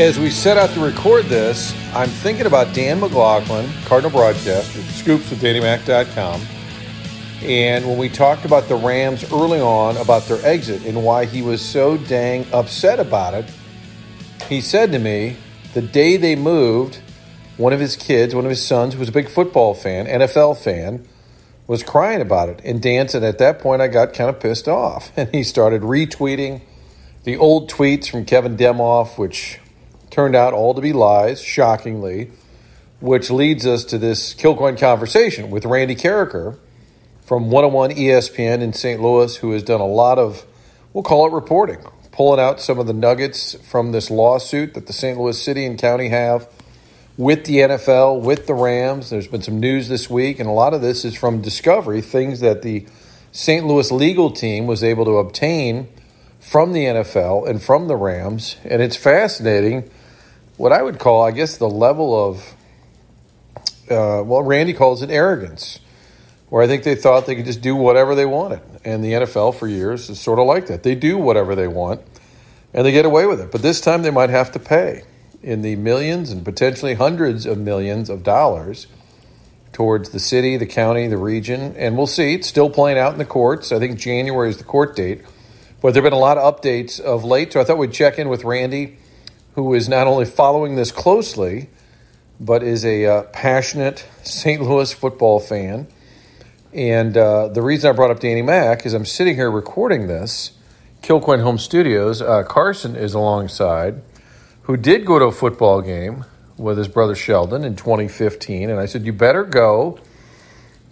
As we set out to record this, I'm thinking about Dan McLaughlin, Cardinal Broadcaster, scoops with DannyMac.com. And when we talked about the Rams early on about their exit and why he was so dang upset about it, he said to me the day they moved, one of his kids, one of his sons, who was a big football fan, NFL fan, was crying about it. And Dan said, at that point, I got kind of pissed off. And he started retweeting the old tweets from Kevin Demoff, which turned out all to be lies, shockingly, which leads us to this Kilcoyne conversation with Randy Karraker from 101 ESPN in St. Louis, who has done a lot of, we'll call it reporting, pulling out some of the nuggets from this lawsuit that the St. Louis City and County have with the NFL, with the Rams. There's been some news this week, and a lot of this is from discovery, things that the St. Louis legal team was able to obtain from the NFL and from the Rams. And it's fascinating what I would call, I guess, the level of, uh, well, Randy calls it arrogance, where I think they thought they could just do whatever they wanted. And the NFL for years is sort of like that. They do whatever they want and they get away with it. But this time they might have to pay in the millions and potentially hundreds of millions of dollars towards the city, the county, the region. And we'll see. It's still playing out in the courts. I think January is the court date. But there have been a lot of updates of late. So I thought we'd check in with Randy, who is not only following this closely, but is a uh, passionate St. Louis football fan. And uh, the reason I brought up Danny Mac is I'm sitting here recording this, Kilcoyne Home Studios. Uh, Carson is alongside, who did go to a football game with his brother Sheldon in 2015. And I said, You better go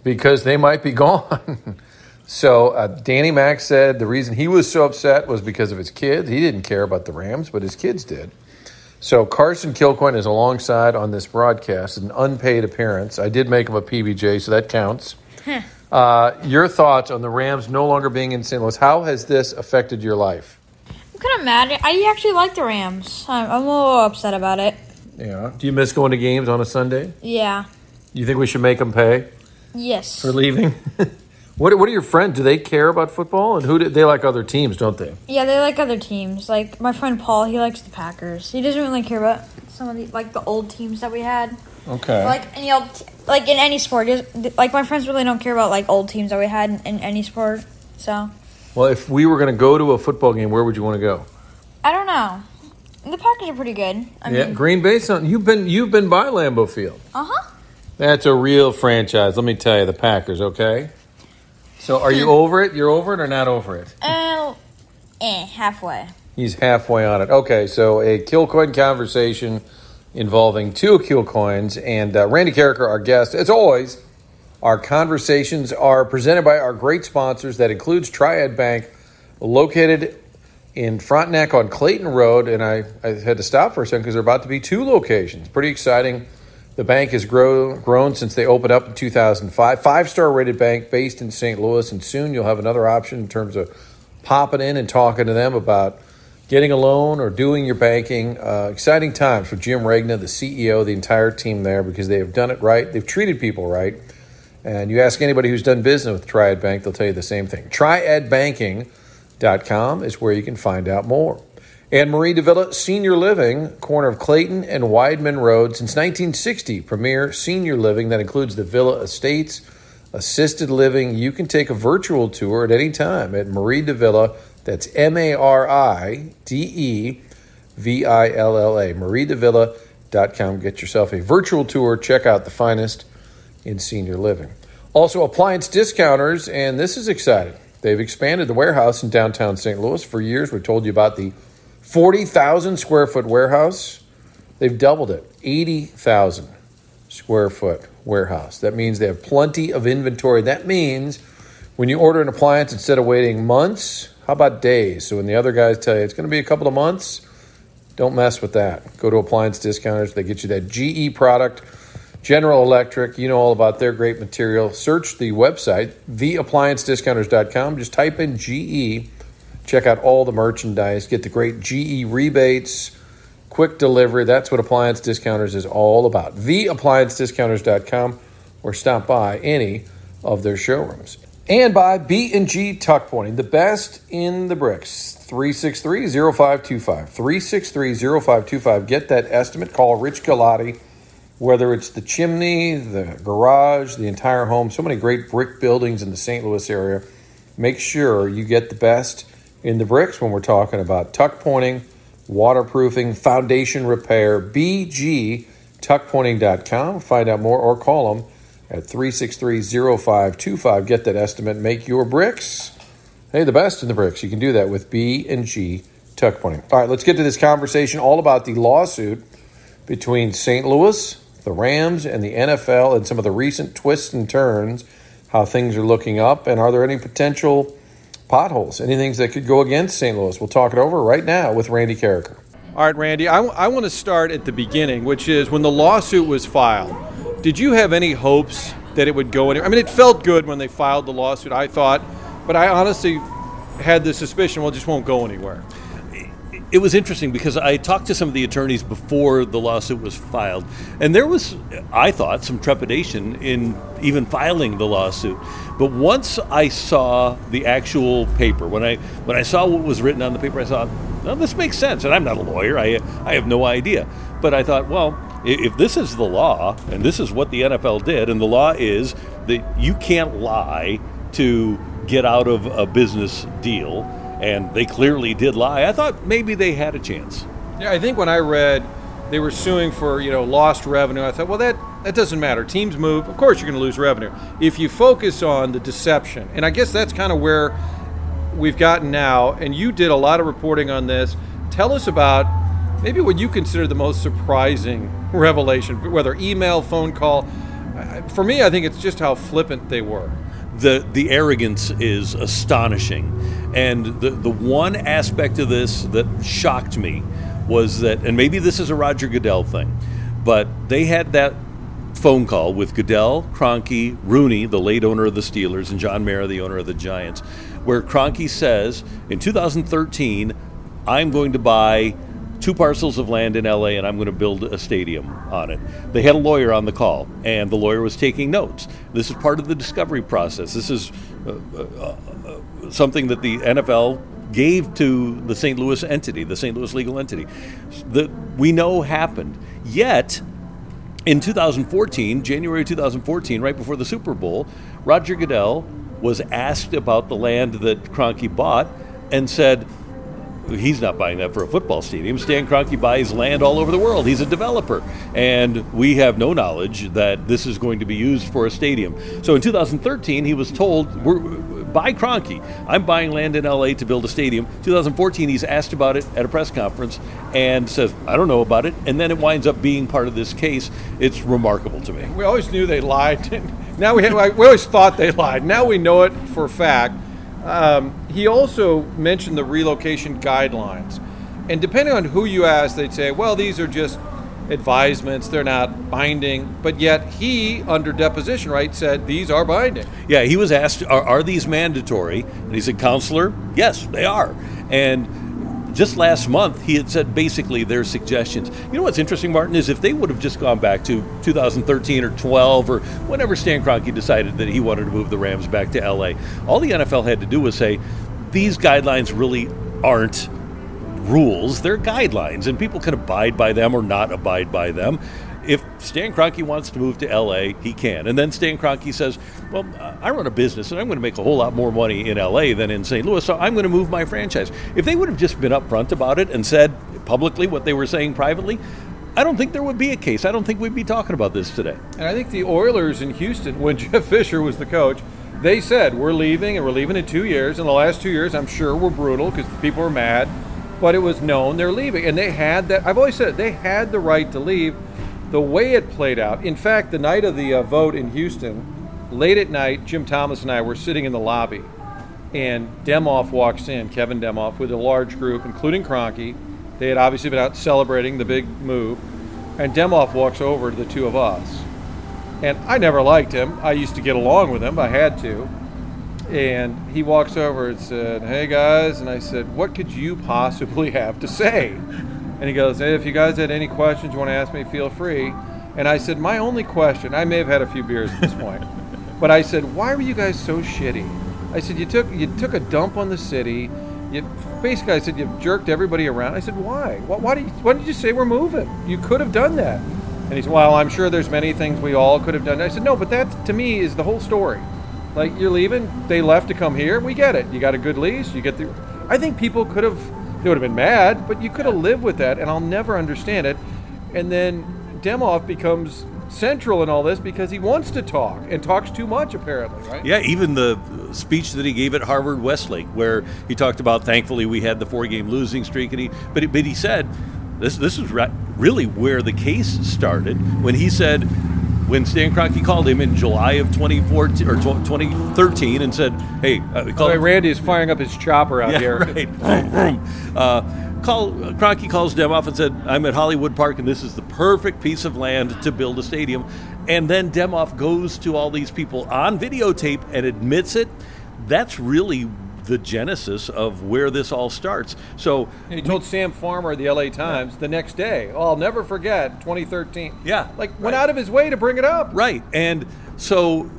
because they might be gone. so uh, Danny Mac said the reason he was so upset was because of his kids. He didn't care about the Rams, but his kids did. So Carson Kilcoyne is alongside on this broadcast, an unpaid appearance. I did make him a PBJ, so that counts. Uh, your thoughts on the Rams no longer being in St. Louis? How has this affected your life? I'm kind of mad. I actually like the Rams. I'm, I'm a little upset about it. Yeah. Do you miss going to games on a Sunday? Yeah. You think we should make them pay Yes. for leaving? what What are your friends? Do they care about football? And who do, they like other teams, don't they? Yeah, they like other teams. Like my friend Paul, he likes the Packers. He doesn't really care about some of the like the old teams that we had. Okay. Like any old, t- like in any sport. Just, like my friends really don't care about like old teams that we had in, in any sport. So well, if we were going to go to a football game, where would you want to go? I don't know. The Packers are pretty good. I yeah, mean, Green Bay. Son, you've been you've been by Lambeau Field. uh huh. That's a real franchise. Let me tell you, the Packers. Okay. So, are you over it? You're over it or not over it? Uh, eh, halfway. He's halfway on it. Okay, so a Kilcoyne conversation involving two Kilcoynes and uh, Randy Karraker, our guest. As always, our conversations are presented by our great sponsors. That includes Triad Bank, located in Frontenac on Clayton Road. And I, I had to stop for a second because there are about to be two locations. Pretty exciting. The bank has grow, grown since they opened up in 2005. Five star rated bank based in St. Louis. And soon you'll have another option in terms of popping in and talking to them about getting a loan or doing your banking. Uh, exciting times for Jim Regna, the CEO, the entire team there because they have done it right. They've treated people right. And you ask anybody who's done business with Triad Bank, they'll tell you the same thing. TriadBanking.com is where you can find out more. And Mari de Villa Senior Living, corner of Clayton and Weidman Road, since 1960, premier senior living that includes the Villa Estates, assisted living. You can take a virtual tour at any time at Mari de Villa. That's M A R I D E V I L L A. MariDeVilla.com. Get yourself a virtual tour. Check out the finest in senior living. Also, appliance discounters, and this is exciting. They've expanded the warehouse in downtown St. Louis. For years, we've told you about the 40,000 square foot warehouse. They've doubled it 80,000 square foot warehouse. That means they have plenty of inventory. That means when you order an appliance, instead of waiting months, how about days? So when the other guys tell you it's going to be a couple of months, don't mess with that. Go to appliance discounters. They get you that GE product. General Electric, you know all about their great material. Search the website, theappliancediscounters.com. Just type in GE. Check out all the merchandise. Get the great GE rebates, quick delivery. That's what Appliance Discounters is all about. Theappliancediscounters.com or stop by any of their showrooms. And by B&G Tuck Pointing, the best in the bricks. 363-0525. 363-0525. Get that estimate. Call Rich Galati. Whether it's the chimney, the garage, the entire home, so many great brick buildings in the St. Louis area. Make sure you get the best in the bricks when we're talking about tuck pointing, waterproofing, foundation repair. BGTuckpointing.com. Find out more or call them at 363-0525. Get that estimate. Make your bricks. Hey, the best in the bricks. You can do that with B and G Tuck Pointing. All right, let's get to this conversation all about the lawsuit between St. Louis, the Rams, and the NFL, and some of the recent twists and turns, how things are looking up, and are there any potential potholes, any things that could go against St. Louis? We'll talk it over right now with Randy Karraker. All right, Randy, I, w- I want to start at the beginning, which is when the lawsuit was filed. Did you have any hopes that it would go anywhere? I mean, it felt good when they filed the lawsuit, I thought, but I honestly had the suspicion, well, it just won't go anywhere. It was interesting because I talked to some of the attorneys before the lawsuit was filed, and there was, I thought, some trepidation in even filing the lawsuit. But once I saw the actual paper, when I when I saw what was written on the paper, I thought, well, this makes sense. And I'm not a lawyer; I I have no idea. But I thought, well, if this is the law, and this is what the NFL did, and the law is that you can't lie to get out of a business deal and they clearly did lie. I thought maybe they had a chance. Yeah, I think when I read they were suing for you know lost revenue, I thought, well, that that doesn't matter. Teams move, of course, you're going to lose revenue if you focus on the deception, and I guess that's kind of where we've gotten now. And you did a lot of reporting on this. Tell us about maybe what you consider the most surprising revelation, whether email, phone call. For me, I think it's just how flippant they were the the arrogance is astonishing. And the the one aspect of this that shocked me was that, and maybe this is a Roger Goodell thing, but they had that phone call with Goodell, Kroenke, Rooney, the late owner of the Steelers, and John Mara, the owner of the Giants, where Kroenke says in 2013, I'm going to buy two parcels of land in LA and I'm going to build a stadium on it. They had a lawyer on the call, and the lawyer was taking notes. This is part of the discovery process. This is uh, uh, something that the NFL gave to the St. Louis entity, the St. Louis legal entity, that we know happened. Yet, in 2014, January 2014, right before the Super Bowl, Roger Goodell was asked about the land that Kroenke bought and said, he's not buying that for a football stadium. Stan Kroenke buys land all over the world. He's a developer, and we have no knowledge that this is going to be used for a stadium. So in 2013, he was told, "We're by Kroenke. I'm buying land in LA to build a stadium." 2014, he's asked about it at a press conference and says, "I don't know about it," and then it winds up being part of this case. It's remarkable to me. We always knew they lied. now we have, we always thought they lied. Now we know it for a fact. Um, he also mentioned the relocation guidelines. And depending on who you ask, they'd say, well, these are just advisements, they're not binding. But yet he, under deposition, right, said these are binding. Yeah, he was asked, are, are these mandatory? And he said, Counselor, yes, they are. And just last month, he had said basically their suggestions. You know what's interesting, Martin, is if they would have just gone back to 2013 or 12 or whenever Stan Kroenke decided that he wanted to move the Rams back to LA, all the NFL had to do was say, these guidelines really aren't rules, they're guidelines, and people can abide by them or not abide by them if Stan Kroenke wants to move to LA, he can. And then Stan Kroenke says, Well, I run a business and I'm going to make a whole lot more money in LA than in St. Louis, so I'm going to move my franchise. If they would have just been upfront about it and said publicly what they were saying privately, I don't think there would be a case. I don't think we'd be talking about this today. And I think the Oilers in Houston, when Jeff Fisher was the coach, they said, We're leaving and we're leaving in two years. And the last two years, I'm sure, were brutal because people were mad, but it was known they're leaving. And they had that, I've always said it, they had the right to leave the way it played out, in fact, the night of the uh, vote in Houston, late at night, Jim Thomas and I were sitting in the lobby, and Demoff walks in, Kevin Demoff, with a large group, including Kroenke. They had obviously been out celebrating the big move, and Demoff walks over to the two of us. And I never liked him. I used to get along with him, I had to. And he walks over and said, Hey guys. And I said, What could you possibly have to say? And he goes, hey, if you guys had any questions you want to ask me, feel free. And I said, my only question, I may have had a few beers at this point, But I said, why were you guys so shitty? I said, you took you took a dump on the city. You basically, I said, you jerked everybody around. I said, why? Why, why, did you, why did you say we're moving? You could have done that. And he said, well, I'm sure there's many things we all could have done. I said, no, but that to me is the whole story. Like you're leaving, they left to come here. We get it. You got a good lease. You get the. I think people could have. They would have been mad, but you could have lived with that, and I'll never understand it. And then Demoff becomes central in all this because he wants to talk and talks too much, apparently, right? Yeah, even the speech that he gave at Harvard Westlake, where he talked about, thankfully, we had the four-game losing streak, and he, but, he, but he said, this this is really where the case started when he said, when Stan Kroenke called him in July of 2014 or 2013 and said, "Hey, uh, call oh, Randy is firing up his chopper out yeah, here." Right. uh, call Kroenke calls Demoff and said, "I'm at Hollywood Park, and this is the perfect piece of land to build a stadium." And then Demoff goes to all these people on videotape and admits it. That's really the genesis of where this all starts. So he told we, Sam Farmer the LA Times yeah. the next day, "Oh, I'll never forget 2013." Yeah, like went out of his way to bring it up. Right, and so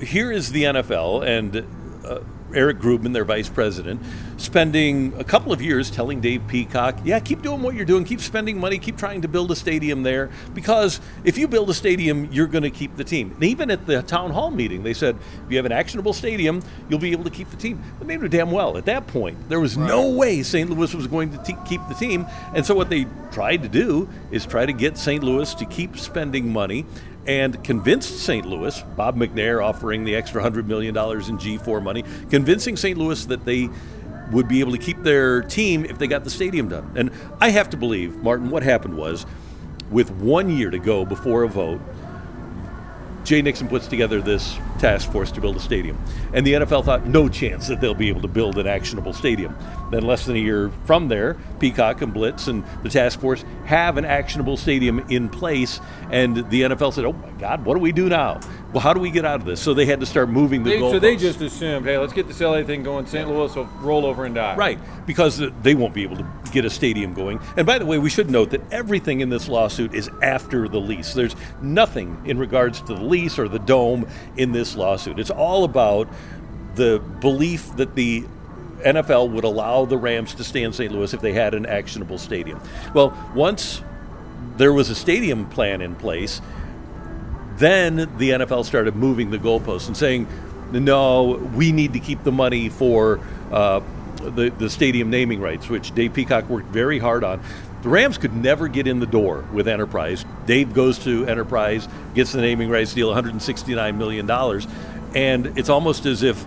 here is the NFL, and uh, Eric Grubman, their vice president, spending a couple of years telling Dave Peacock, yeah, keep doing what you're doing, keep spending money, keep trying to build a stadium there, because if you build a stadium, you're going to keep the team. And even at the town hall meeting, they said, if you have an actionable stadium, you'll be able to keep the team. But they knew damn well at that point, there was right. no way St. Louis was going to te- keep the team. And so what they tried to do is try to get St. Louis to keep spending money and convinced St. Louis, Bob McNair offering the extra $100 million in G4 money, convincing St. Louis that they would be able to keep their team if they got the stadium done. And I have to believe, Martin, what happened was with one year to go before a vote, Jay Nixon puts together this task force to build a stadium. And the NFL thought no chance that they'll be able to build an actionable stadium. Then, less than a year from there, Peacock and Blitz and the task force have an actionable stadium in place. And the NFL said, oh my God, what do we do now? Well, how do we get out of this? So they had to start moving the they, goalposts. So they just assumed, hey, let's get this LA thing going. St. Louis will roll over and die. Right, because they won't be able to get a stadium going. And by the way, we should note that everything in this lawsuit is after the lease. There's nothing in regards to the lease or the dome in this lawsuit. It's all about the belief that the NFL would allow the Rams to stay in St. Louis if they had an actionable stadium. Well, once there was a stadium plan in place, then the NFL started moving the goalposts and saying, no, we need to keep the money for uh, the, the stadium naming rights, which Dave Peacock worked very hard on. The Rams could never get in the door with Enterprise. Dave goes to Enterprise, gets the naming rights deal, $169 million. And it's almost as if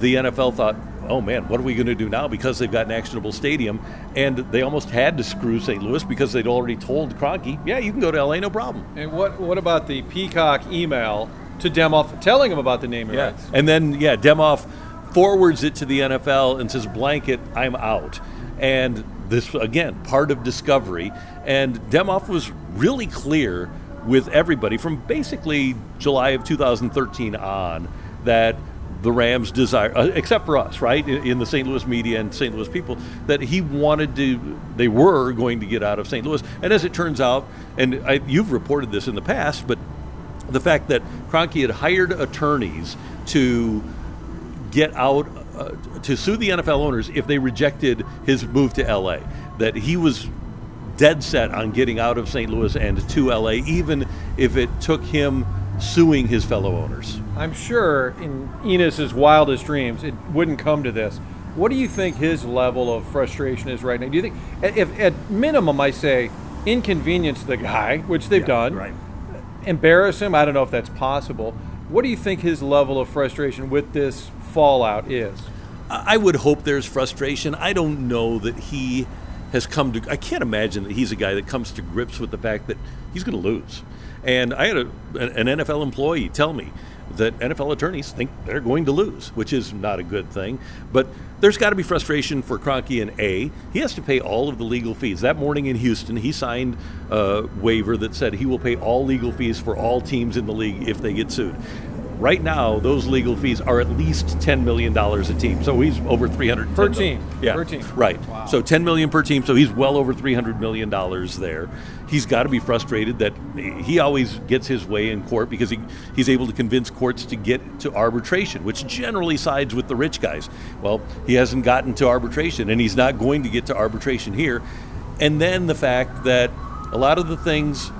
the NFL thought, oh man, what are we going to do now? Because they've got an actionable stadium, and they almost had to screw St. Louis because they'd already told Kroenke, yeah, you can go to LA, no problem. And what what about the Peacock email to Demoff telling him about the naming yeah. rights? And then yeah, Demoff forwards it to the NFL and says, blanket, I'm out. And this again, part of discovery. And Demoff was really clear with everybody from basically July of 2013 on that the Rams desire, uh, except for us, right, in, in, the St. Louis media and St. Louis people, that he wanted to, they were going to get out of St. Louis. And as it turns out, and I, you've reported this in the past, but the fact that Kroenke had hired attorneys to get out, uh, to sue the NFL owners if they rejected his move to LA, that he was dead set on getting out of St. Louis and to LA, even if it took him suing his fellow owners. I'm sure in Enos's wildest dreams, it wouldn't come to this. What do you think his level of frustration is right now? Do you think, if at minimum, I say inconvenience the guy, which they've yeah, done, right. embarrass him? I don't know if that's possible. What do you think his level of frustration with this fallout is? I would hope there's frustration. I don't know that he has come to. I can't imagine that he's a guy that comes to grips with the fact that he's going to lose. And I had a, an NFL employee tell me that NFL attorneys think they're going to lose, which is not a good thing. But there's got to be frustration for Kroenke and A. He has to pay all of the legal fees. That morning in Houston, he signed a waiver that said he will pay all legal fees for all teams in the league if they get sued. Right now, those legal fees are at least ten million dollars a team. So he's over three hundred Per team. Yeah, Per team. right. Wow. So ten million per team. So he's well over three hundred million dollars there. He's got to be frustrated that he always gets his way in court because he, he's able to convince courts to get to arbitration, which generally sides with the rich guys. Well, he hasn't gotten to arbitration, and he's not going to get to arbitration here. And then the fact that a lot of the things,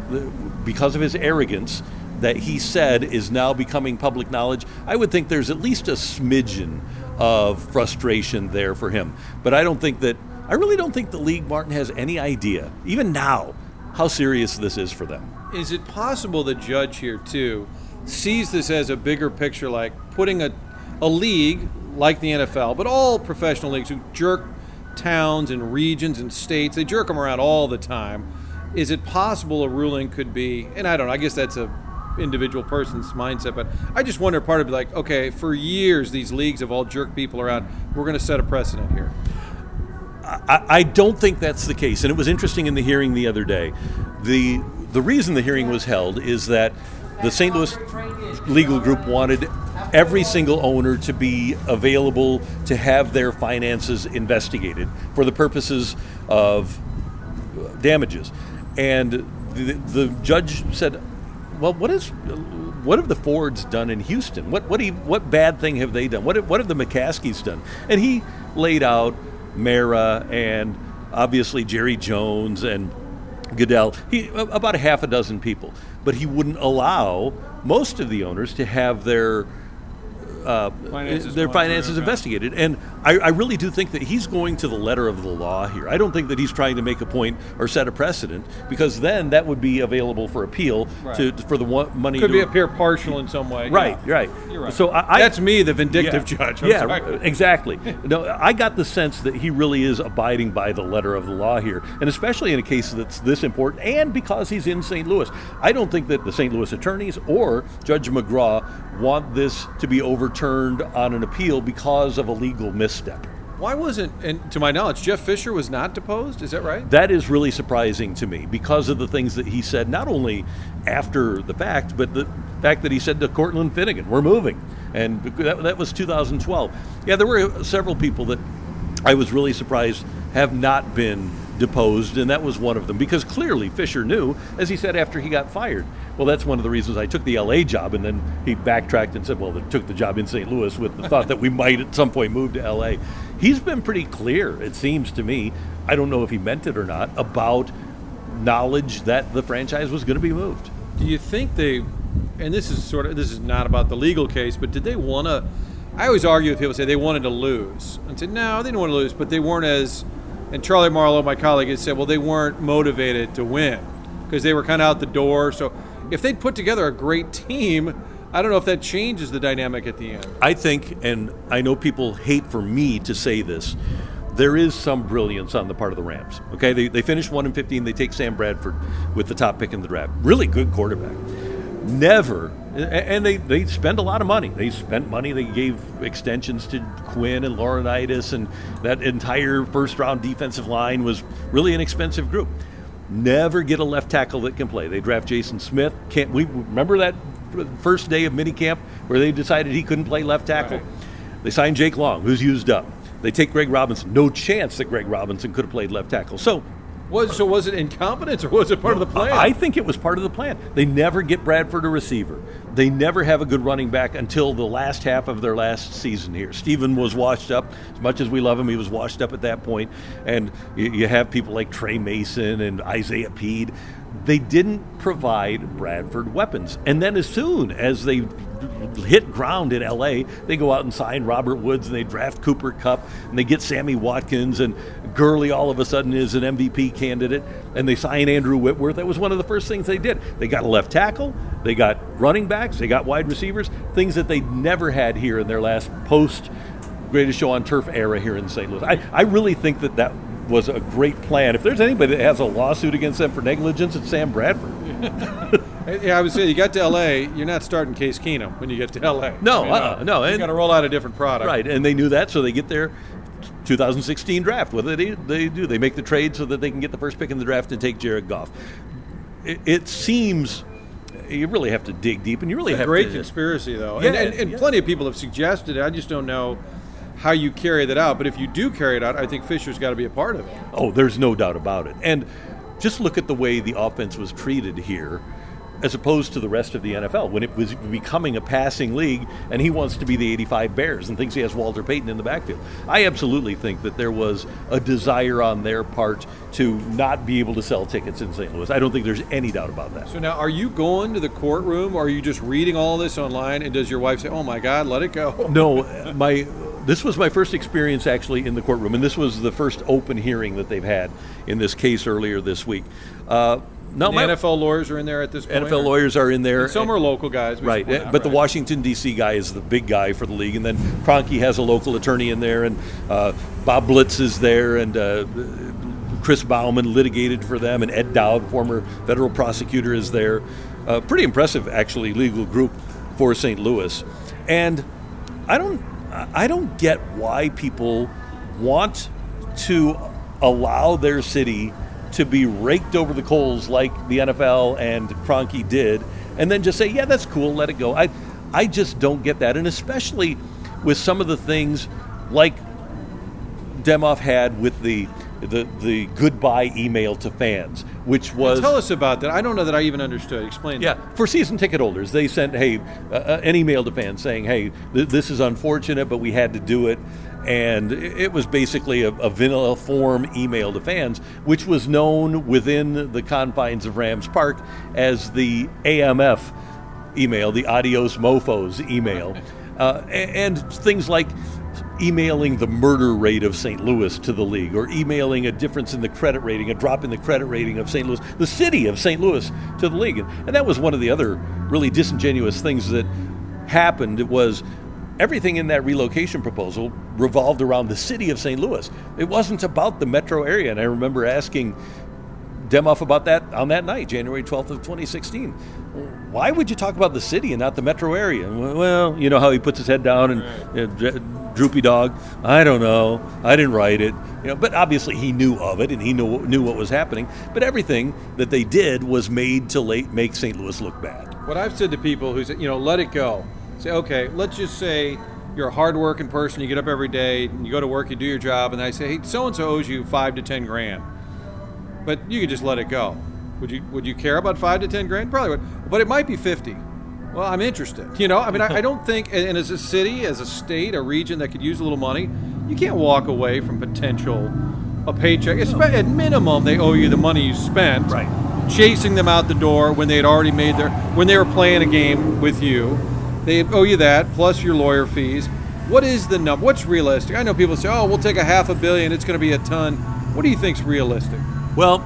because of his arrogance, that he said is now becoming public knowledge, I would think there's at least a smidgen of frustration there for him. But I don't think that, I really don't think the league, Martin, has any idea, even now, how serious this is for them. Is it possible the judge here too sees this as a bigger picture, like putting a a league like the NFL, but all professional leagues who jerk towns and regions and states, they jerk them around all the time. Is it possible a ruling could be? And I don't know. I guess that's a individual person's mindset, but I just wonder part of it like, okay, for years these leagues have all jerked people around. We're going to set a precedent here. I, I don't think that's the case. And it was interesting in the hearing the other day. The the reason the hearing was held is that the St. Louis legal group wanted every single owner to be available to have their finances investigated for the purposes of damages. And the, the judge said, "Well, what is what have the Fords done in Houston? What what, what bad thing have they done? What have, what have the McCaskies done?" And he laid out Mara and obviously Jerry Jones and Goodell, he about a half a dozen people, but he wouldn't allow most of the owners to have their uh, Finances their finances through, investigated. And I, I really do think that he's going to the letter of the law here. I don't think that he's trying to make a point or set a precedent because then that would be available for appeal to for the money Could to be appear partial in some way. Right, Yeah. right. You're right. So I, I, That's me, the vindictive judge. I'm yeah, sorry. exactly. No, I got the sense that he really is abiding by the letter of the law here, and especially in a case that's this important, and because he's in St. Louis. I don't think that the St. Louis attorneys or Judge McGraw want this to be overturned on an appeal because of a legal misstep. Why wasn't, and to my knowledge, Jeff Fisher was not deposed? Is that right? That is really surprising to me because of the things that he said, not only after the fact, but the fact that he said to Cortland Finnegan, we're moving. And that, that was 2012. Yeah, there were several people that I was really surprised have not been deposed, and that was one of them because clearly Fisher knew, as he said after he got fired. Well, that's one of the reasons I took the LA job, and then he backtracked and said, well, I took the job in St. Louis with the thought that we might at some point move to LA. He's been pretty clear, it seems to me. I don't know if he meant it or not, about knowledge that the franchise was going to be moved. Do you think they, and this is sort of, this is not about the legal case, but did they want to? I always argue with people say they wanted to lose. And said, no, they didn't want to lose, but they weren't as, and Charlie Marlowe, my colleague, had said, well, they weren't motivated to win because they were kind of out the door. So if they'd put together a great team, I don't know if that changes the dynamic at the end. I think, and I know people hate for me to say this, there is some brilliance on the part of the Rams. Okay, they, they finished 1 and 15. They take Sam Bradford with the top pick in the draft. Really good quarterback. Never, and they, they spend a lot of money. They spent money. They gave extensions to Quinn and Laurinaitis, and that entire first round defensive line was really an expensive group. Never get a left tackle that can play. They draft Jason Smith. Can't we remember that first day of minicamp where they decided he couldn't play left tackle? Right. They signed Jake Long, who's used up. They take Greg Robinson. No chance that Greg Robinson could have played left tackle. So Was so was it incompetence or was it part of the plan? I think it was part of the plan. They never get Bradford a receiver. They never have a good running back until the last half of their last season here. Steven was washed up. As much as we love him, he was washed up at that point. And you, you have people like Tre Mason and Isaiah Pead. They didn't provide Bradford weapons. And then as soon as they hit ground in LA, they go out and sign Robert Woods and they draft Cooper Kupp and they get Sammy Watkins and Gurley all of a sudden is an MVP candidate and they sign Andrew Whitworth. That was one of the first things they did. They got a left tackle, they got running backs, they got wide receivers, things that they never had here in their last post greatest show on turf era here in St. Louis. I, I really think that that was a great plan. If there's anybody that has a lawsuit against them for negligence, it's Sam Bradford. Yeah, I would say you got to LA, you're not starting Case Keenum when you get to LA. No, I mean, uh-uh, no, You got to roll out a different product. Right, and they knew that, so they get their 2016 draft. What do they, they do? They make the trade so that they can get the first pick in the draft and take Jared Goff. It, it seems you really have to dig deep, and you really It's a have great to. conspiracy, though. Yeah, and and, and yeah. plenty of people have suggested it. I just don't know how you carry that out. But if you do carry it out, I think Fisher's got to be a part of it. Oh, there's no doubt about it. And just look at the way the offense was treated here as opposed to the rest of the NFL when it was becoming a passing league and he wants to be the 85 Bears and thinks he has Walter Payton in the backfield. I absolutely think that there was a desire on their part to not be able to sell tickets in St. Louis. I don't think there's any doubt about that. So now, are you going to the courtroom, or are you just reading all this online? And does your wife say, "Oh my God, let it go"? No, my this was my first experience actually in the courtroom, and this was the first open hearing that they've had in this case earlier this week. Uh, no, my NFL lawyers are in there at this point. NFL or- lawyers are in there. And some are local guys, we should right? point out, But the right? Washington D.C. guy is the big guy for the league, and then Kroenke has a local attorney in there, and uh, Bob Blitz is there, and uh, Chris Bauman litigated for them, and Ed Dowd, former federal prosecutor, is there. Uh, pretty impressive, actually, legal group for St. Louis, and I don't, I don't get why people want to allow their city to be raked over the coals like the NFL and Kroenke did, and then just say, "Yeah, that's cool, let it go." I, I just don't get that, and especially with some of the things like Demoff had with the the the goodbye email to fans, which was Tell us about that. I don't know that I even understood. Explain. yeah, that. for season ticket holders, they sent hey uh, uh, an email to fans saying, "Hey, th- this is unfortunate, but we had to do it." And it was basically a, a vanilla form email to fans, which was known within the confines of Rams Park as the AMF email, the Adios Mofos email, uh, a- and things like emailing the murder rate of St. Louis to the league, or emailing a difference in the credit rating, a drop in the credit rating of St. Louis, the city of St. Louis to the league. And, and that was one of the other really disingenuous things that happened. It was everything in that relocation proposal revolved around the city of St. Louis. It wasn't about the metro area. And I remember asking Demoff about that on that night, January 12th of 2016. Why would you talk about the city and not the metro area? Well, you know how he puts his head down and you know, droopy dog. I don't know. I didn't write it. You know, but obviously he knew of it and he knew knew what was happening. But everything that they did was made to late make St. Louis look bad. What I've said to people who say, you know, let it go. Say, okay, let's just say you're a hardworking person. You get up every day, and you go to work, you do your job, and I say, hey, so and so owes you five to ten grand, but you could just let it go. Would you Would you care about five to ten grand? Probably would, but it might be fifty. Well, I'm interested. You know, I mean, I, I don't think, and as a city, as a state, a region that could use a little money, you can't walk away from potential a paycheck. At minimum, they owe you the money you spent Right. chasing them out the door when they had already made their when they were playing a game with you. They owe you that plus your lawyer fees. What is the number? What's realistic? I know people say, "Oh, we'll take a half a billion. It's going to be a ton." What do you think's realistic? Well,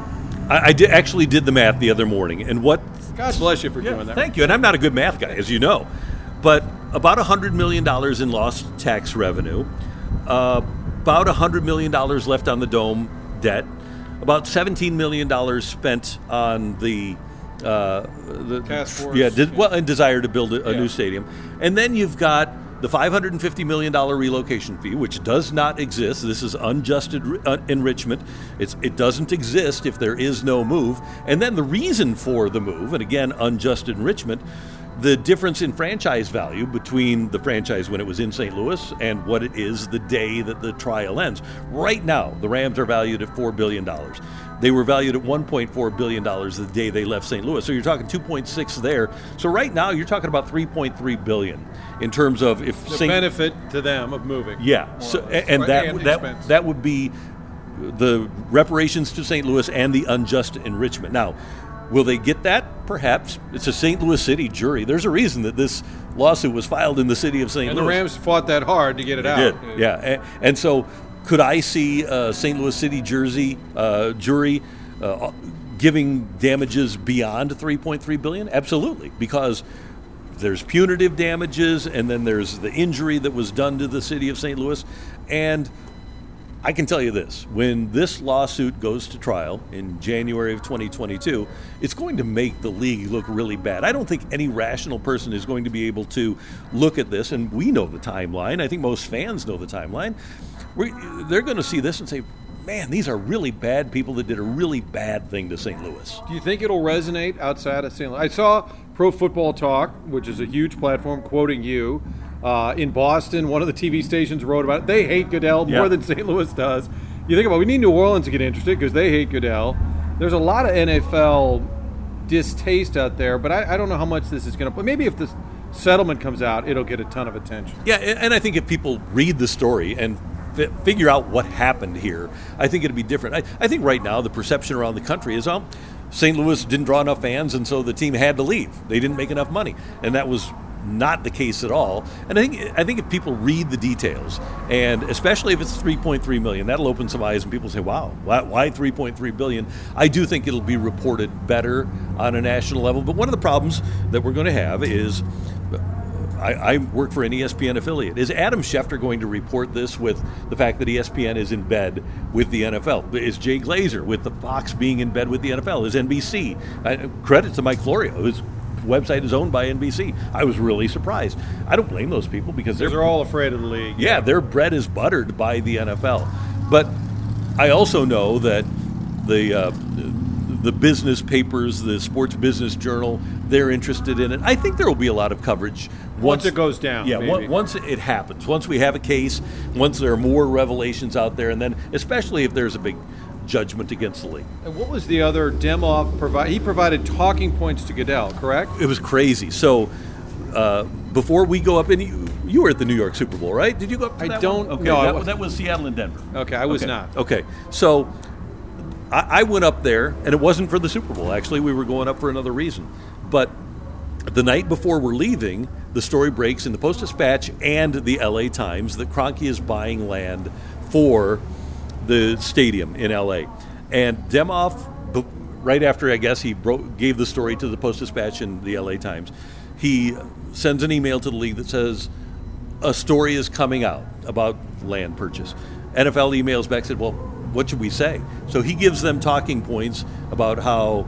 I, I did, actually did the math the other morning, and what God bless you for Yeah, doing that. Thank you. And I'm not a good math guy, as you know. But about $100 million in lost tax revenue, uh, about $100 million left on the dome debt, about $17 million spent on the. Uh, the Task force. yeah, did, well, and desire to build a, a Yeah. new stadium, and then you've got the $550 million relocation fee, which does not exist. This is unjust uh, enrichment. It's, it doesn't exist if there is no move. And then the reason for the move, and again, unjust enrichment, the difference in franchise value between the franchise when it was in St. Louis and what it is the day that the trial ends. Right now, the Rams are valued at $4 billion. They were valued at $1.4 billion the day they left St. Louis. So you're talking 2.6 there. So right now, you're talking about 3.3 billion in terms of if The St. benefit to them of moving. Yeah, so, and Right, that and that expense. that would be the reparations to St. Louis and the unjust enrichment. Now, will they get that? Perhaps. It's a St. Louis City jury. There's a reason that this lawsuit was filed in the city of St. and Louis. And the Rams fought that hard to get it They out. did, yeah. And, and so, could I see St. Louis City Jersey uh, jury uh, giving damages beyond 3.3 billion? Absolutely, because there's punitive damages, and then there's the injury that was done to the city of St. Louis, and I can tell you this when this lawsuit goes to trial in January of 2022, it's going to make the league look really bad. I don't think any rational person is going to be able to look at this, and we know the timeline. I think most fans know the timeline. We they're going to see this and say, man, these are really bad people that did a really bad thing to St. Louis. Do you think it'll resonate outside of St. Louis? I saw Pro Football Talk, which is a huge platform, quoting you. Uh, in Boston, one of the TV stations wrote about it. They hate Goodell Yeah. more than St. Louis does. You think about, it, we need New Orleans to get interested because they hate Goodell. There's a lot of NFL distaste out there, but I, I don't know how much this is going to. But maybe if this settlement comes out, it'll get a ton of attention. Yeah, and and I think if people read the story and fi- figure out what happened here, I think it'd be different. I, I think right now the perception around the country is, um, St. Louis didn't draw enough fans, and so the team had to leave. They didn't make enough money, and that was not the case at all. And I think I think if people read the details, and especially if it's 3.3 million, that'll open some eyes, and people say, "Wow, why, why 3.3 billion?" I do think it'll be reported better on a national level. But one of the problems that we're going to have is I, I work for an ESPN affiliate. Is Adam Schefter going to report this with the fact that ESPN is in bed with the NFL? Is Jay Glazer with the Fox being in bed with the NFL? Is NBC? Uh, credit to Mike Florio, whose website is owned by NBC. I was really surprised. I don't blame those people because they're They're all afraid of the league. yeah, their bread is buttered by the NFL. But I also know that the uh, the business papers, the Sports Business Journal, they're interested in it. I think there will be a lot of coverage Once it goes down, Yeah, maybe. on- once it happens, once we have a case, once there are more revelations out there, and then especially if there's a big judgment against the league. And what was the other Demoff provide? He provided talking points to Goodell, correct? It was crazy. So. Uh, before we go up, and you, you were at the New York Super Bowl, right? Did you go up? I don't- One? Okay, no, that, that was Seattle and Denver. Okay, I was Okay. not. Okay, so I, I went up there, and it wasn't for the Super Bowl. Actually, we were going up for another reason. But the night before we're leaving, the story breaks in the Post Dispatch and the LA Times that Kroenke is buying land for the stadium in LA. And Demoff, right after I guess he broke, gave the story to the Post Dispatch and the LA Times, he sends an email to the league that says a story is coming out about land purchase. NFL emails back said, "Well, what should we say?" So he gives them talking points about how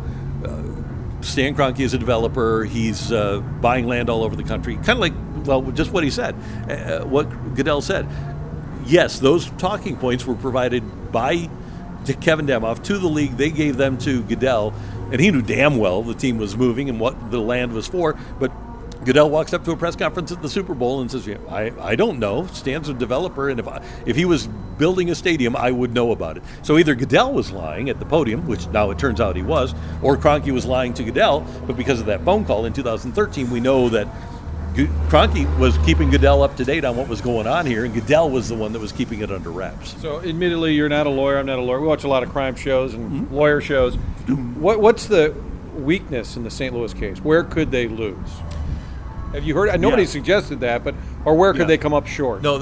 Stan Kroenke is a developer. He's uh, buying land all over the country, kind of like well, just what he said, uh, what Goodell said. Yes, those talking points were provided by Kevin Demoff to the league. They gave them to Goodell, and he knew damn well the team was moving and what the land was for. But Goodell walks up to a press conference at the Super Bowl and says, yeah, I, I don't know. Stan's a developer, and if I, if he was building a stadium, I would know about it. So either Goodell was lying at the podium, which now it turns out he was, or Kroenke was lying to Goodell. But because of that phone call in 2013, we know that Kroenke was keeping Goodell up to date on what was going on here, and Goodell was the one that was keeping it under wraps. So, admittedly, you're not a lawyer. I'm not a lawyer. We watch a lot of crime shows and mm-hmm. lawyer shows. What, what's the weakness in the St. Louis case? Where could they lose? Have you heard? Nobody Yeah. suggested that, but or where could Yeah. they come up short? No,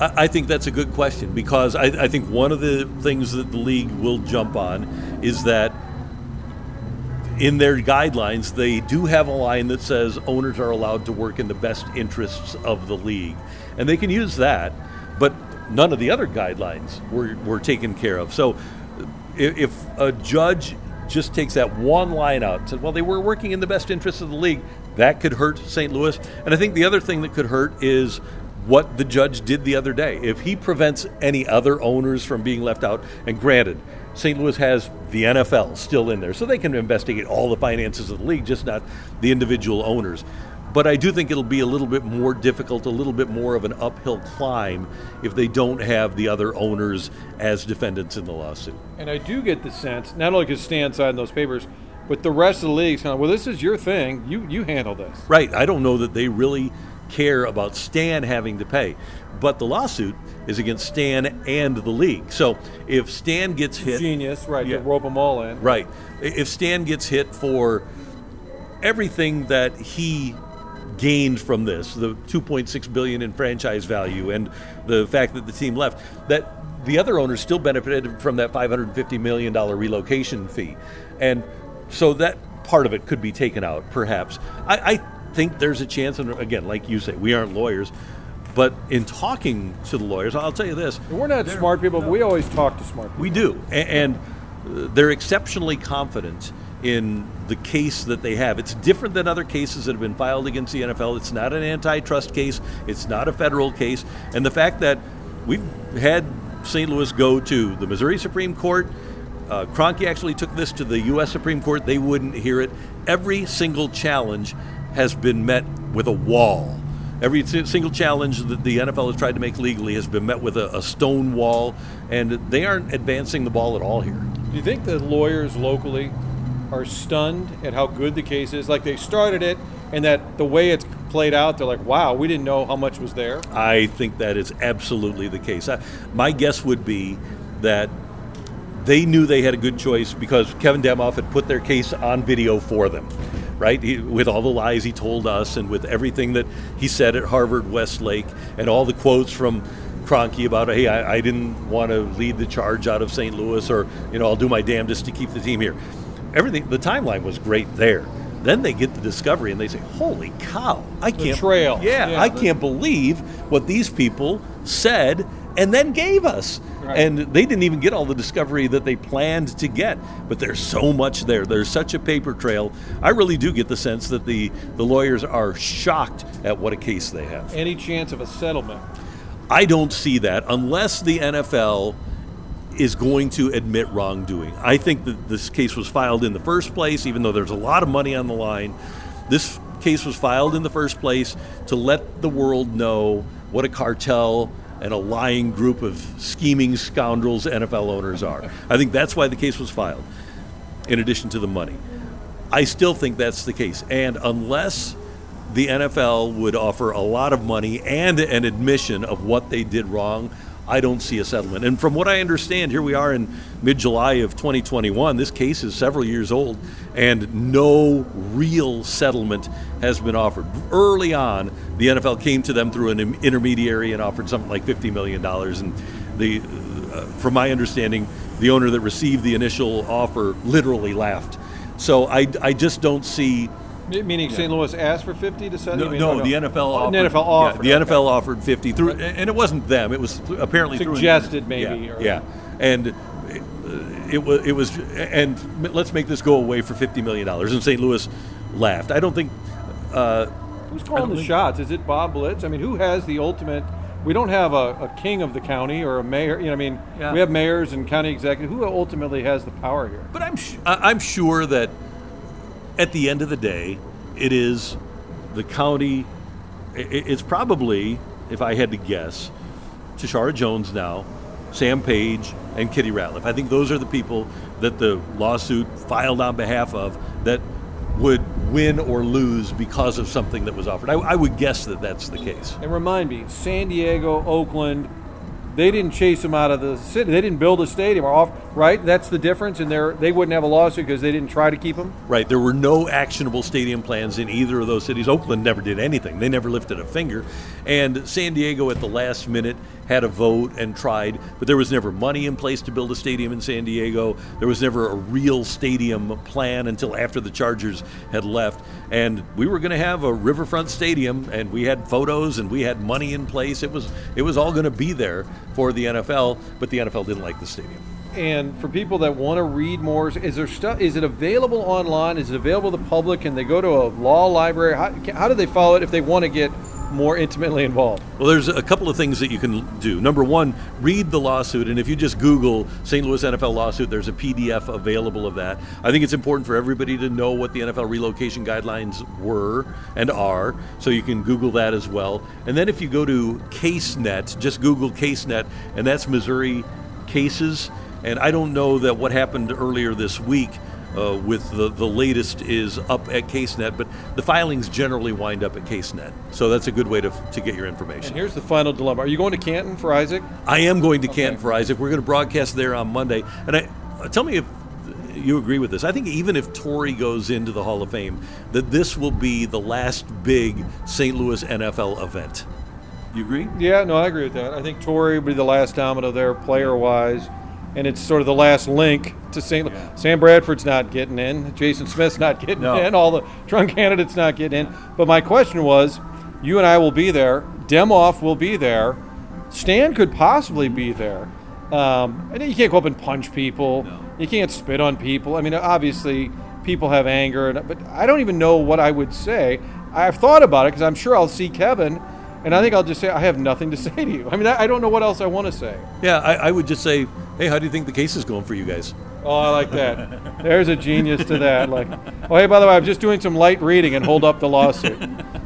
I think that's a good question because I, I think one of the things that the league will jump on is that in their guidelines they do have a line that says owners are allowed to work in the best interests of the league, and they can use that, but none of the other guidelines were, were taken care of. So if, if a judge just takes that one line out and says, well, they were working in the best interests of the league, that could hurt St. Louis. And I think the other thing that could hurt is what the judge did the other day. If he prevents any other owners from being left out, and granted, St. Louis has the NFL still in there, so they can investigate all the finances of the league, just not the individual owners. But I do think it'll be a little bit more difficult, a little bit more of an uphill climb if they don't have the other owners as defendants in the lawsuit. And I do get the sense, not only because Stan signed those papers, but the rest of the league's kind of, well, this is your thing. You you handle this. Right. I don't know that they really care about Stan having to pay. But the lawsuit is against Stan and the league. So if Stan gets hit. Genius, right? Yeah. To rope them all in. Right. If Stan gets hit for everything that he gained from this, the 2.6 billion in franchise value and the fact that the team left, that the other owners still benefited from that 550 million dollar relocation fee. And so that part of it could be taken out perhaps. I, I think there's a chance and again, like you say, we aren't lawyers, but in talking to the lawyers, I'll tell you this, we're not smart people, but we always talk to smart people. we do, A- and uh, they're exceptionally confident in the case that they have. It's different than other cases that have been filed against the NFL. It's not an antitrust case. It's not a federal case, and the fact that we've had St. Louis go to the Missouri Supreme Court. Uh, Kroenke actually took this to the U.S. Supreme Court. They wouldn't hear it. Every single challenge has been met with a wall. Every single challenge that the NFL has tried to make legally has been met with a, a stone wall, and they aren't advancing the ball at all here. Do you think the lawyers locally are stunned at how good the case is? Like they started it, and that the way it's played out, they're like, "Wow, we didn't know how much was there." I think that is absolutely the case. I, my guess would be that they knew they had a good choice because Kevin Demoff had put their case on video for them, right? He, with all the lies he told us and with everything that he said at Harvard Westlake and all the quotes from Kroenke about, hey, I, I didn't want to lead the charge out of St. Louis or, you know, I'll do my damnedest to keep the team here. Everything, the timeline was great there. Then they get the discovery and they say, holy cow, I can't. trail. Yeah, Yeah, I the- can't believe what these people said and then gave us. Right. And they didn't even get all the discovery that they planned to get. But there's so much there. There's such a paper trail. I really do get the sense that the, the lawyers are shocked at what a case they have. Any chance of a settlement? I don't see that unless the NFL is going to admit wrongdoing. I think that this case was filed in the first place, even though there's a lot of money on the line. This case was filed in the first place to let the world know what a cartel and a lying group of scheming scoundrels NFL owners are. I think that's why the case was filed, in addition to the money. I still think that's the case. And unless the NFL would offer a lot of money and an admission of what they did wrong, I don't see a settlement. And from what I understand, here we are in mid July of 2021. This case is several years old, and no real settlement has been offered. Early on, the NFL came to them through an intermediary and offered something like $50 million. And the, uh, from my understanding, the owner that received the initial offer literally laughed. So I, I just don't see. Meaning St. Louis asked for 50 to settle? No, no, oh, the NFL offered. The NFL offered. Yeah, the okay. NFL offered fifty through, and it wasn't them. It was apparently through Suggested maybe, Yeah, or- yeah. and it, it was it was, and let's make this go away for fifty million dollars. And St. Louis laughed. I don't think. Uh, Who's calling the shots? Is it Bob Blitz? I mean, who has the ultimate? We don't have a, a king of the county or a mayor. You know, I mean, Yeah. we have mayors and county executives. Who ultimately has the power here? But I'm sh- I'm sure that at the end of the day, it is the county. It's probably, if I had to guess, Tishaura Jones now, Sam Page, and Kitty Ratcliffe. I think those are the people that the lawsuit filed on behalf of that would win or lose because of something that was offered. I, I would guess that that's the case. And remind me, San Diego, Oakland, they didn't chase them out of the city. They didn't build a stadium, off, right? That's the difference. And they they wouldn't have a lawsuit because they didn't try to keep them. Right. There were no actionable stadium plans in either of those cities. Oakland never did anything. They never lifted a finger. And San Diego at the last minute had a vote and tried, but there was never money in place to build a stadium in San Diego. There was never a real stadium plan until after the Chargers had left. And we were going to have a riverfront stadium and we had photos and we had money in place. It was it was all going to be there for the NFL, but the NFL didn't like the stadium. And for people that want to read more, is there stuff? Is it available online? Is it available to the public? Can they go to a law library? How, how do they follow it if they want to get more intimately involved? Well, there's a couple of things that you can do. Number one, read the lawsuit, and if you just Google St. Louis NFL lawsuit, there's a PDF available of that. I think it's important for everybody to know what the NFL relocation guidelines were and are, so you can Google that as well. And then if you go to CaseNet, just Google CaseNet, and that's Missouri cases. And I don't know that what happened earlier this week uh, with the, the latest is up at CaseNet, but the filings generally wind up at CaseNet. So that's a good way to, to get your And information. here's the final dilemma: Are you going to Canton for Isaac? I am going to Canton for Isaac. We're going to broadcast there on Monday. And I, uh, tell me if you agree with this. I think even if Torry goes into the Hall of Fame, that this will be the last big St. Louis NFL event. You agree? Yeah, no, I agree with that. I think Torry will be the last domino there, player wise, and it's sort of the last link to St. Louis. Sam Bradford's not getting in. Jason Smith's not getting No. in. All the trunk candidates not getting in. But my question was, you and I will be there. Demoff will be there. Stan could possibly be there. Um, and you can't go up and punch people. You can't spit on people. I mean, obviously, people have anger, but I don't even know what I would say. I've thought about it because I'm sure I'll see Kevin, and I think I'll just say I have nothing to say to you. I mean, I I don't know what else I want to say. Yeah, I, I would just say, hey, how do you think the case is going for you guys? Oh, I like that. There's a genius to that. Like, oh, hey, by the way, I'm just doing some light reading and hold up the lawsuit.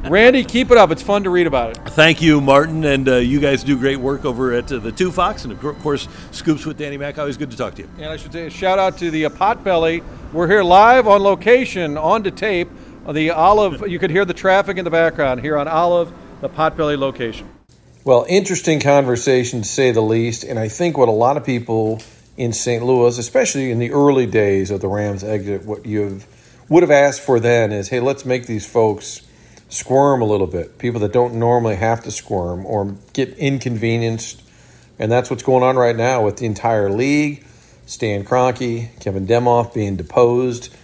Randy, keep it up. It's fun to read about it. Thank you, Martin, and uh, you guys do great work over at uh, the Two Fox, and of course, Scoops with Danny Mac. Always good to talk to you. And I should say a shout out to the uh, Potbelly. We're here live on location, on to tape. The Olive, you could hear the traffic in the background here on Olive, the Potbelly location. Well, interesting conversation to say the least. And I think what a lot of people in St. Louis, especially in the early days of the Rams exit, what you would have asked for then is, hey, let's make these folks squirm a little bit. People that don't normally have to squirm or get inconvenienced. And that's what's going on right now with the entire league. Stan Kroenke, Kevin Demoff being deposed,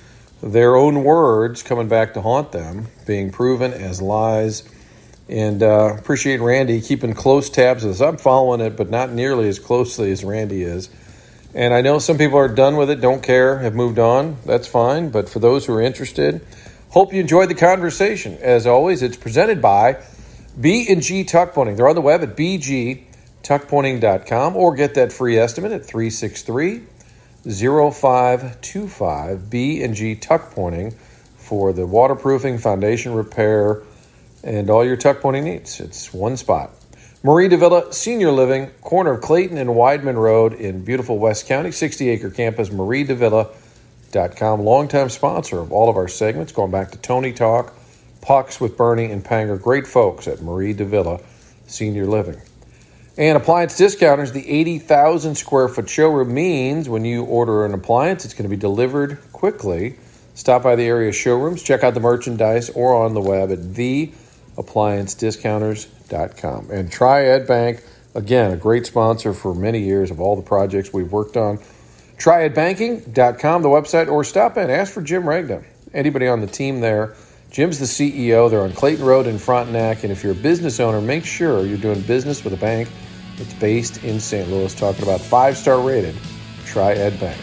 their own words coming back to haunt them, being proven as lies. And uh, appreciate Randy keeping close tabs of this. I'm following it, but not nearly as closely as Randy is. And I know some people are done with it, don't care, have moved on. That's fine. But for those who are interested, hope you enjoyed the conversation. As always, it's presented by B&G Tuck Pointing. They're on the web at bgtuckpointing.com or get that free estimate at 363 0525 B&G Tuck Pointing for the waterproofing, foundation repair, and all your tuck pointing needs. It's one spot. Mari de Villa Senior Living, corner of Clayton and Weidman Road in beautiful West County, 60 acre campus, MariDeVilla.com. Longtime sponsor of all of our segments, going back to Tony Talk, Pucks with Bernie and Panger. Great folks at Mari de Villa Senior Living. And appliance discounters, the 80,000 square foot showroom means when you order an appliance, it's going to be delivered quickly. Stop by the area showrooms, check out the merchandise, or on the web at theappliancediscounters.com. And Triad Bank, again, a great sponsor for many years of all the projects we've worked on. Triadbanking.com, the website, or stop in. Ask for Jim Regna. Anybody on the team there. Jim's the CEO. They're on Clayton Road in Frontenac. And if you're a business owner, make sure you're doing business with a bank that's based in St. Louis. Talking about five star rated Triad Bank.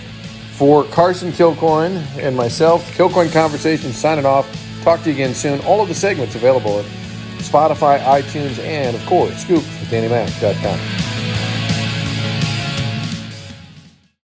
For Carson Kilcoyne and myself, Kilcoyne Conversation signing off. Talk to you again soon. All of the segments available at Spotify, iTunes, and of course, scoops with DannyMac.com.